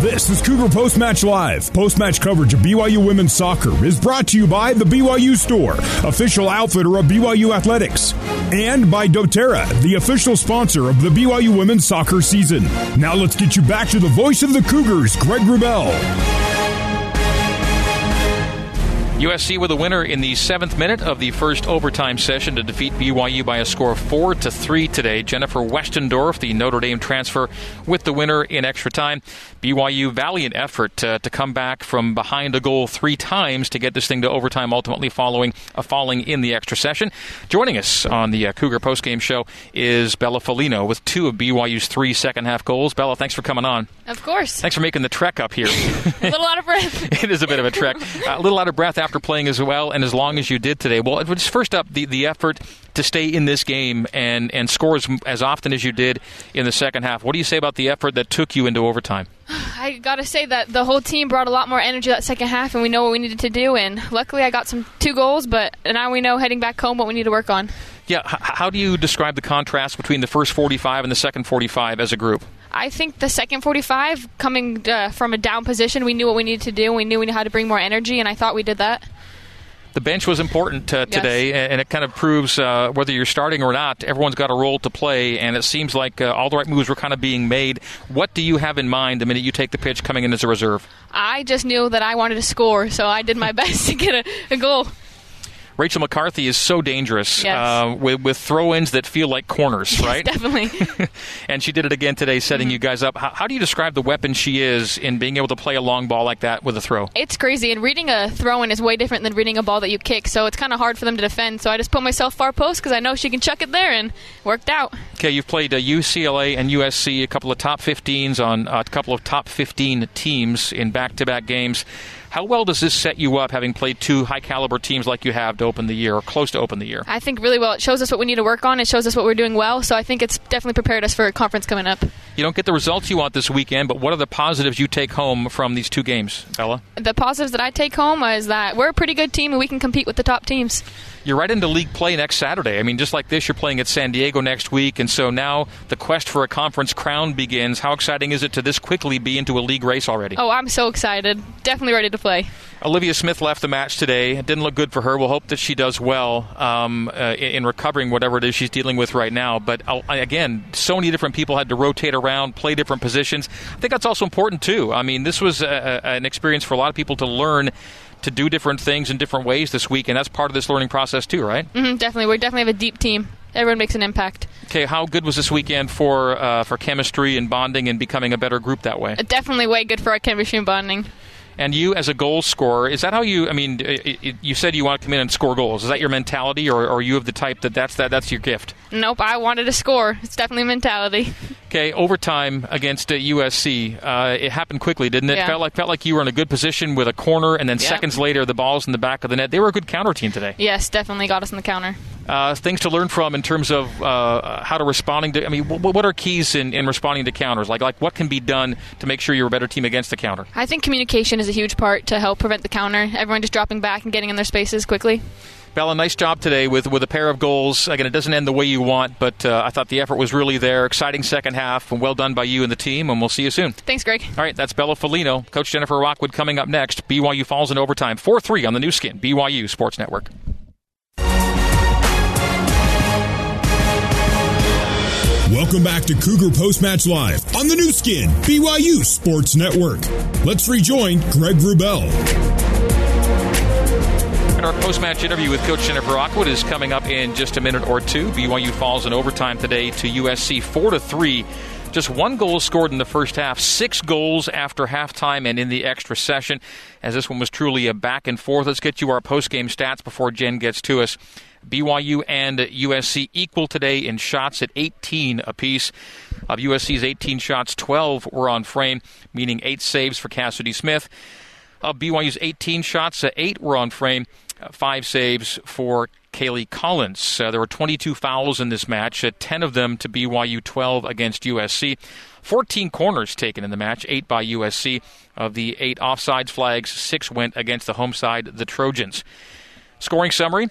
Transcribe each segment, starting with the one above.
This is Cougar Post Match Live. Post match coverage of BYU women's soccer is brought to you by the BYU Store, official outfitter of BYU Athletics, and by doTERRA, the official sponsor of the BYU women's soccer season. Now let's get you back to the voice of the Cougars, Greg Wrubell. USC with a winner in the seventh minute of the first overtime session to defeat BYU by a score of four to three today. Jennifer Westendorf, the Notre Dame transfer, with the winner in extra time. BYU valiant effort to, to come back from behind a goal three times to get this thing to overtime, ultimately following a falling in the extra session. Joining us on the uh, Cougar postgame show is Bella Folino with two of BYU's three second half goals. Bella, thanks for coming on. Of course. Thanks for making the trek up here. a little out of breath. it is a bit of a trek. a little out of breath after playing as well and as long as you did today. Well, just first up, the, the effort to stay in this game and, and score as, as often as you did in the second half. What do you say about the effort that took you into overtime? I got to say that the whole team brought a lot more energy that second half, and we know what we needed to do. And luckily, I got some two goals, but now we know heading back home what we need to work on. Yeah, how do you describe the contrast between the first 45 and the second 45 as a group? I think the second 45, coming uh, from a down position, we knew what we needed to do. We knew we knew how to bring more energy, and I thought we did that the bench was important uh, today, yes. and it kind of proves uh, whether you're starting or not, everyone's got a role to play, and it seems like uh, all the right moves were kind of being made. What do you have in mind the minute you take the pitch coming in as a reserve? I just knew that I wanted to score, so I did my best to get a, a goal. Rachel McCarthy is so dangerous yes. uh, with, with throw-ins that feel like corners, yes, right? Definitely. and she did it again today, setting mm-hmm. you guys up. How, how, do you describe the weapon she is in being able to play a long ball like that with a throw? It's crazy, and reading a throw-in is way different than reading a ball that you kick. So it's kind of hard for them to defend. So I just put myself far post because I know she can chuck it there, and worked out. Okay, you've played uh, UCLA and USC, a couple of top 15s on uh, a couple of top 15 teams in back-to-back games. How well does this set you up, having played two high caliber teams like you have to open the year or close to open the year? I think really well. It shows us what we need to work on. It shows us what we're doing well. So I think it's definitely prepared us for a conference coming up. You don't get the results you want this weekend, but what are the positives you take home from these two games, Bella? The positives that I take home is that we're a pretty good team and we can compete with the top teams you're right into league play next Saturday. I mean, just like this, you're playing at San Diego next week, and so now the quest for a conference crown begins. How exciting is it to this quickly be into a league race already? Oh, I'm so excited. Definitely ready to play. Olivia Smith left the match today. It didn't look good for her. We'll hope that she does well um, uh, in recovering whatever it is she's dealing with right now. But uh, again, so many different people had to rotate around, play different positions. I think that's also important too. I mean, this was a, a, an experience for a lot of people to learn to do different things in different ways this week, and that's part of this learning process too, right? Mm-hmm, definitely, we definitely have a deep team. Everyone makes an impact. Okay, how good was this weekend for uh, for chemistry and bonding and becoming a better group that way? Definitely way good for our chemistry and bonding. And you, as a goal scorer, is that how you? I mean, you said you want to come in and score goals. Is that your mentality, or, or are you of the type that that's that that's your gift? Nope, I wanted to score. It's definitely mentality. Okay, overtime against uh, USC. Uh, it happened quickly, didn't it? Yeah. Felt like felt like you were in a good position with a corner, and then yep. seconds later, the ball's in the back of the net. They were a good counter team today. Yes, definitely got us in the counter. Uh, things to learn from in terms of uh, how to responding to. I mean, what are keys in, in responding to counters? Like, like what can be done to make sure you're a better team against the counter? I think communication is a huge part to help prevent the counter. Everyone just dropping back and getting in their spaces quickly. Bella, nice job today with, with a pair of goals. Again, it doesn't end the way you want, but uh, I thought the effort was really there. Exciting second half, and well done by you and the team, and we'll see you soon. Thanks, Greg. All right, that's Bella Folino. Coach Jennifer Rockwood coming up next. BYU falls in overtime 4 3 on the Nu Skin, BYU Sports Network. Welcome back to Cougar Post Match Live on the Nu Skin, BYU Sports Network. Let's rejoin Greg Wrubell. Our post-match interview with Coach Jennifer Rockwood is coming up in just a minute or two. BYU falls in overtime today to USC, four to three. Just one goal scored in the first half, six goals after halftime and in the extra session. As this one was truly a back and forth. Let's get you our post-game stats before Jen gets to us. BYU and USC equal today in shots at 18 apiece. Of USC's 18 shots, 12 were on frame, meaning eight saves for Cassidy Smith. Of BYU's 18 shots, uh, eight were on frame, uh, five saves for Kaylie Collins. Uh, there were 22 fouls in this match, uh, 10 of them to BYU, 12 against USC. 14 corners taken in the match, 8 by USC. Of the 8 offsides flags, 6 went against the home side, the Trojans. Scoring summary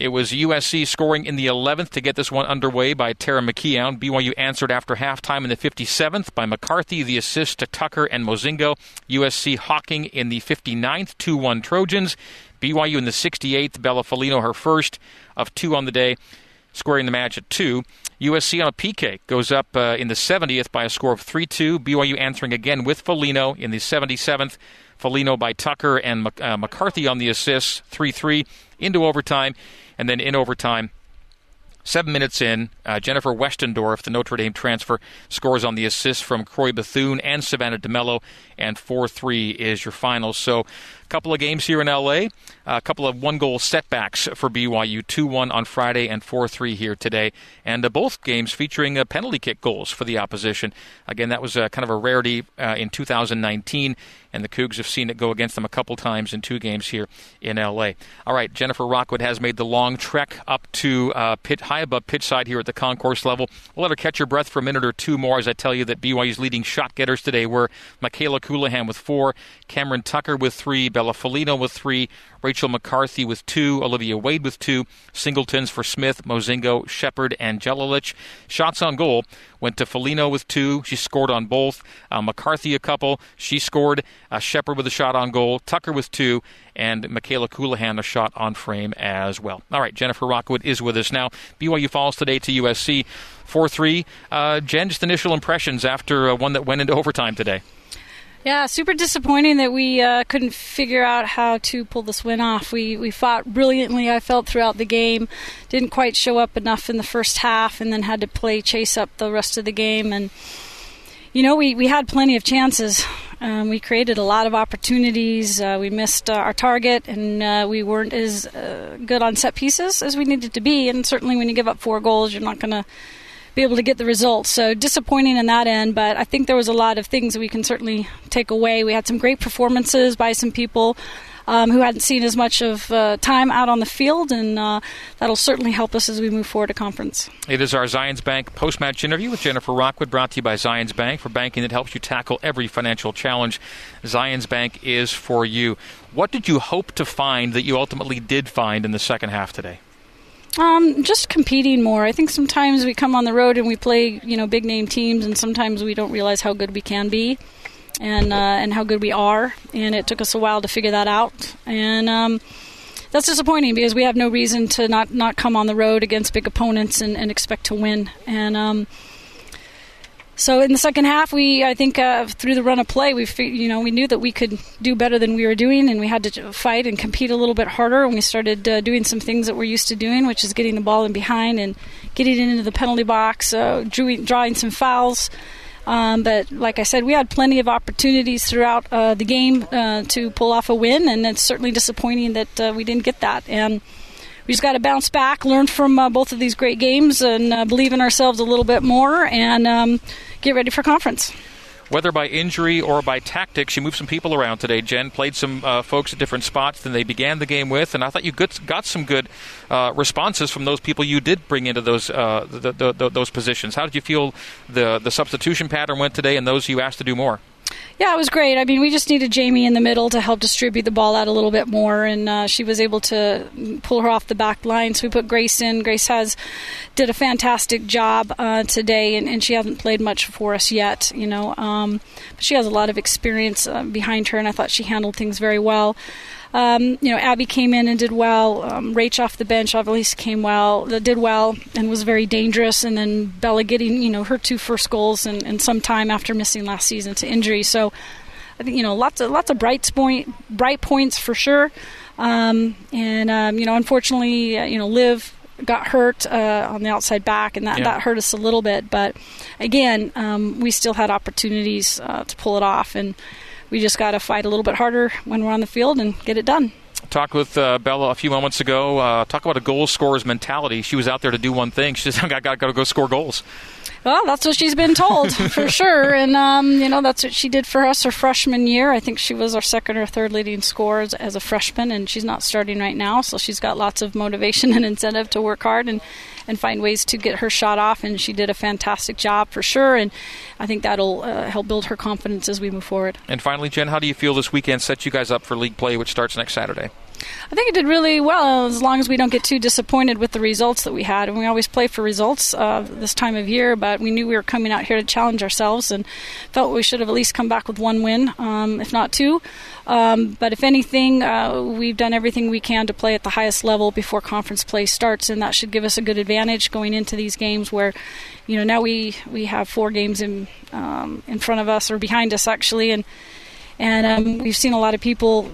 It was USC scoring in the 11th to get this one underway by Tara McKeown. BYU answered after halftime in the 57th by McCarthy, the assist to Tucker and Mozingo. USC hawking in the 59th, 2 1 Trojans. BYU in the 68th, Bella Folino, her first of two on the day, scoring the match at 2. USC on a PK goes up uh, in the 70th by a score of 3 2. BYU answering again with Folino in the 77th. Folino by Tucker and uh, McCarthy on the assists, 3 3 into overtime. And then in overtime, Seven minutes in, uh, Jennifer Westendorf, the Notre Dame transfer, scores on the assist from Croix Bethune and Savannah DeMelo, and 4 3 is your final. So a couple of games here in LA, a couple of one goal setbacks for BYU 2 1 on Friday and 4 3 here today. And uh, both games featuring uh, penalty kick goals for the opposition. Again, that was uh, kind of a rarity uh, in 2019, and the Cougs have seen it go against them a couple times in two games here in LA. All right, Jennifer Rockwood has made the long trek up to uh, pit, high above pitch side here at the concourse level. We'll let her catch her breath for a minute or two more as I tell you that BYU's leading shot getters today were Michaela Colohan with four, Cameron Tucker with three, Bella Folino with three, Rachel McCarthy with two, Olivia Wade with two, singletons for Smith, Mozingo, Shepard, and Jelilich. Shots on goal went to Folino with two. She scored on both. Uh, McCarthy a couple. She scored. Uh, Shepard with a shot on goal. Tucker with two. And Michaela Colohan a shot on frame as well. All right, Jennifer Rockwood is with us now. BYU falls today to USC 4 3. Uh, Jen, just initial impressions after uh, one that went into overtime today. Yeah, super disappointing that we uh, couldn't figure out how to pull this win off. We we fought brilliantly. I felt throughout the game, didn't quite show up enough in the first half, and then had to play chase up the rest of the game. And you know, we we had plenty of chances. Um, we created a lot of opportunities. Uh, we missed uh, our target, and uh, we weren't as uh, good on set pieces as we needed to be. And certainly, when you give up four goals, you're not going to be able to get the results. So disappointing in that end, but I think there was a lot of things that we can certainly take away. We had some great performances by some people. Um, who hadn't seen as much of uh, time out on the field, and uh, that'll certainly help us as we move forward to conference. It is our Zions Bank post match interview with Jennifer Rockwood, brought to you by Zions Bank for banking that helps you tackle every financial challenge. Zions Bank is for you. What did you hope to find that you ultimately did find in the second half today? Um, just competing more. I think sometimes we come on the road and we play, you know, big name teams, and sometimes we don't realize how good we can be, and uh, and how good we are. And it took us a while to figure that out. And um, that's disappointing because we have no reason to not not come on the road against big opponents and, and expect to win. And um, so in the second half, we I think uh, through the run of play, we you know we knew that we could do better than we were doing, and we had to fight and compete a little bit harder. And we started uh, doing some things that we're used to doing, which is getting the ball in behind and getting it into the penalty box, uh, drawing, drawing some fouls. Um, but like I said, we had plenty of opportunities throughout uh, the game uh, to pull off a win, and it's certainly disappointing that uh, we didn't get that. And we just got to bounce back, learn from uh, both of these great games, and uh, believe in ourselves a little bit more, and um, get ready for conference. Whether by injury or by tactics, you moved some people around today. Jen played some uh, folks at different spots than they began the game with, and I thought you got some good uh, responses from those people you did bring into those uh, the, the, the, those positions. How did you feel the the substitution pattern went today, and those you asked to do more? Yeah, it was great. I mean, we just needed Jamie in the middle to help distribute the ball out a little bit more, and uh, she was able to pull her off the back line. So we put Grace in. Grace has did a fantastic job uh, today, and, and, she hasn't played much for us yet, you know. Um, but she has a lot of experience uh, behind her, and I thought she handled things very well. Um, you know, Abby came in and did well. Um, Rach off the bench obviously came well, uh, did well, and was very dangerous. And then Bella getting, you know, her two first goals and, and some time after missing last season to injury. So you know lots of lots of bright point bright points for sure. Um, and um, you know, unfortunately, uh, you know, Liv got hurt uh, on the outside back, and that, yeah. that hurt us a little bit. But again, um, we still had opportunities uh, to pull it off, and we just got to fight a little bit harder when we're on the field and get it done. Talked with uh, Bella a few moments ago. Uh, talk about a goal scorer's mentality. She was out there to do one thing. She just got, got, got to go score goals. Well, that's what she's been told for sure, and um, you know that's what she did for us her freshman year. I think she was our second or third leading scorer as, as, a freshman, and she's not starting right now, so she's got lots of motivation and incentive to work hard and and find ways to get her shot off. And she did a fantastic job for sure, and I think that'll uh, help build her confidence as we move forward. And finally, Jen, how do you feel this weekend sets you guys up for league play, which starts next Saturday? I think it did really well as long as we don't get too disappointed with the results that we had. And we always play for results uh, this time of year, but we knew we were coming out here to challenge ourselves and felt we should have at least come back with one win, um, if not two. Um, but if anything, uh, we've done everything we can to play at the highest level before conference play starts, and that should give us a good advantage going into these games where, you know, now we, we have four games in um, in front of us or behind us actually, and and um, we've seen a lot of people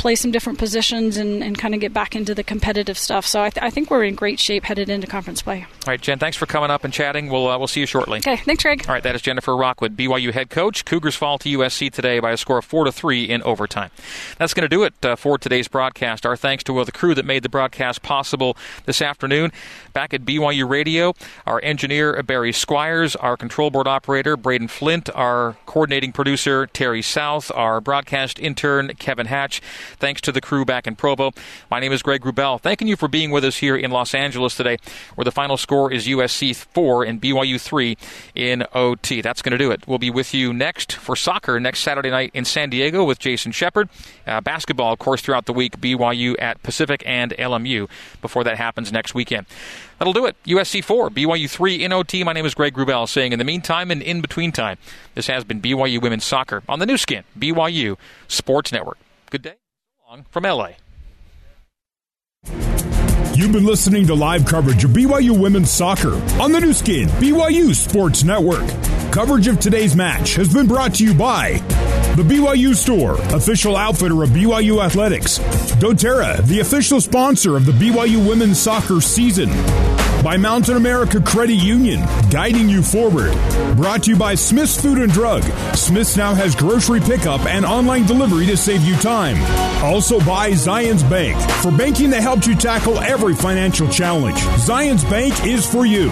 play some different positions and, and kind of get back into the competitive stuff. So I, th- I, think we're in great shape headed into conference play. All right, Jen, thanks for coming up and chatting. We'll uh, we'll see you shortly. Okay, thanks, Greg. All right, that is Jennifer Rockwood, BYU head coach. Cougars fall to USC today by a score of four to three in overtime. That's going to do it uh, for today's broadcast. Our thanks to uh, the crew that made the broadcast possible this afternoon. Back at BYU Radio, our engineer Barry Squires, our control board operator Braden Flint, our coordinating producer Terry South, our broadcast intern Kevin Hatch. Thanks to the crew back in Provo. My name is Greg Wrubell. Thanking you for being with us here in Los Angeles today, where the final score is USC 4 and BYU 3 in OT. That's going to do it. We'll be with you next for soccer next Saturday night in San Diego with Jason Shepard. Uh, basketball, of course, throughout the week, BYU at Pacific and LMU before that happens next weekend. That'll do it. USC 4, BYU 3 in OT. My name is Greg Wrubell saying in the meantime and in between time, this has been BYU Women's Soccer on the Nu Skin, BYU Sports Network. Good day from LA. You've been listening to live coverage of BYU women's soccer on the Nu Skin, BYU Sports Network. Coverage of today's match has been brought to you by the BYU Store, official outfitter of BYU Athletics, doTERRA, the official sponsor of the BYU women's soccer season by Mountain America Credit Union, guiding you forward. Brought to you by Smith's Food and Drug. Smith's now has grocery pickup and online delivery to save you time. Also by Zions Bank, for banking that helps you tackle every financial challenge. Zions Bank is for you.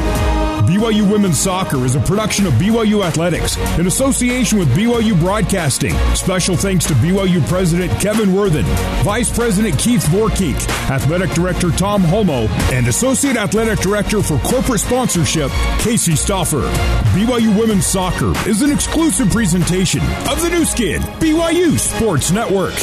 BYU Women's Soccer is a production of BYU Athletics in association with BYU Broadcasting. Special thanks to BYU President Kevin Worthen, Vice President Keith Vorkink, Athletic Director Tom Holmoe, and Associate Athletic Director for Corporate Sponsorship, Casey Stoffer. BYU Women's Soccer is an exclusive presentation of the Nu Skin, BYU Sports Network.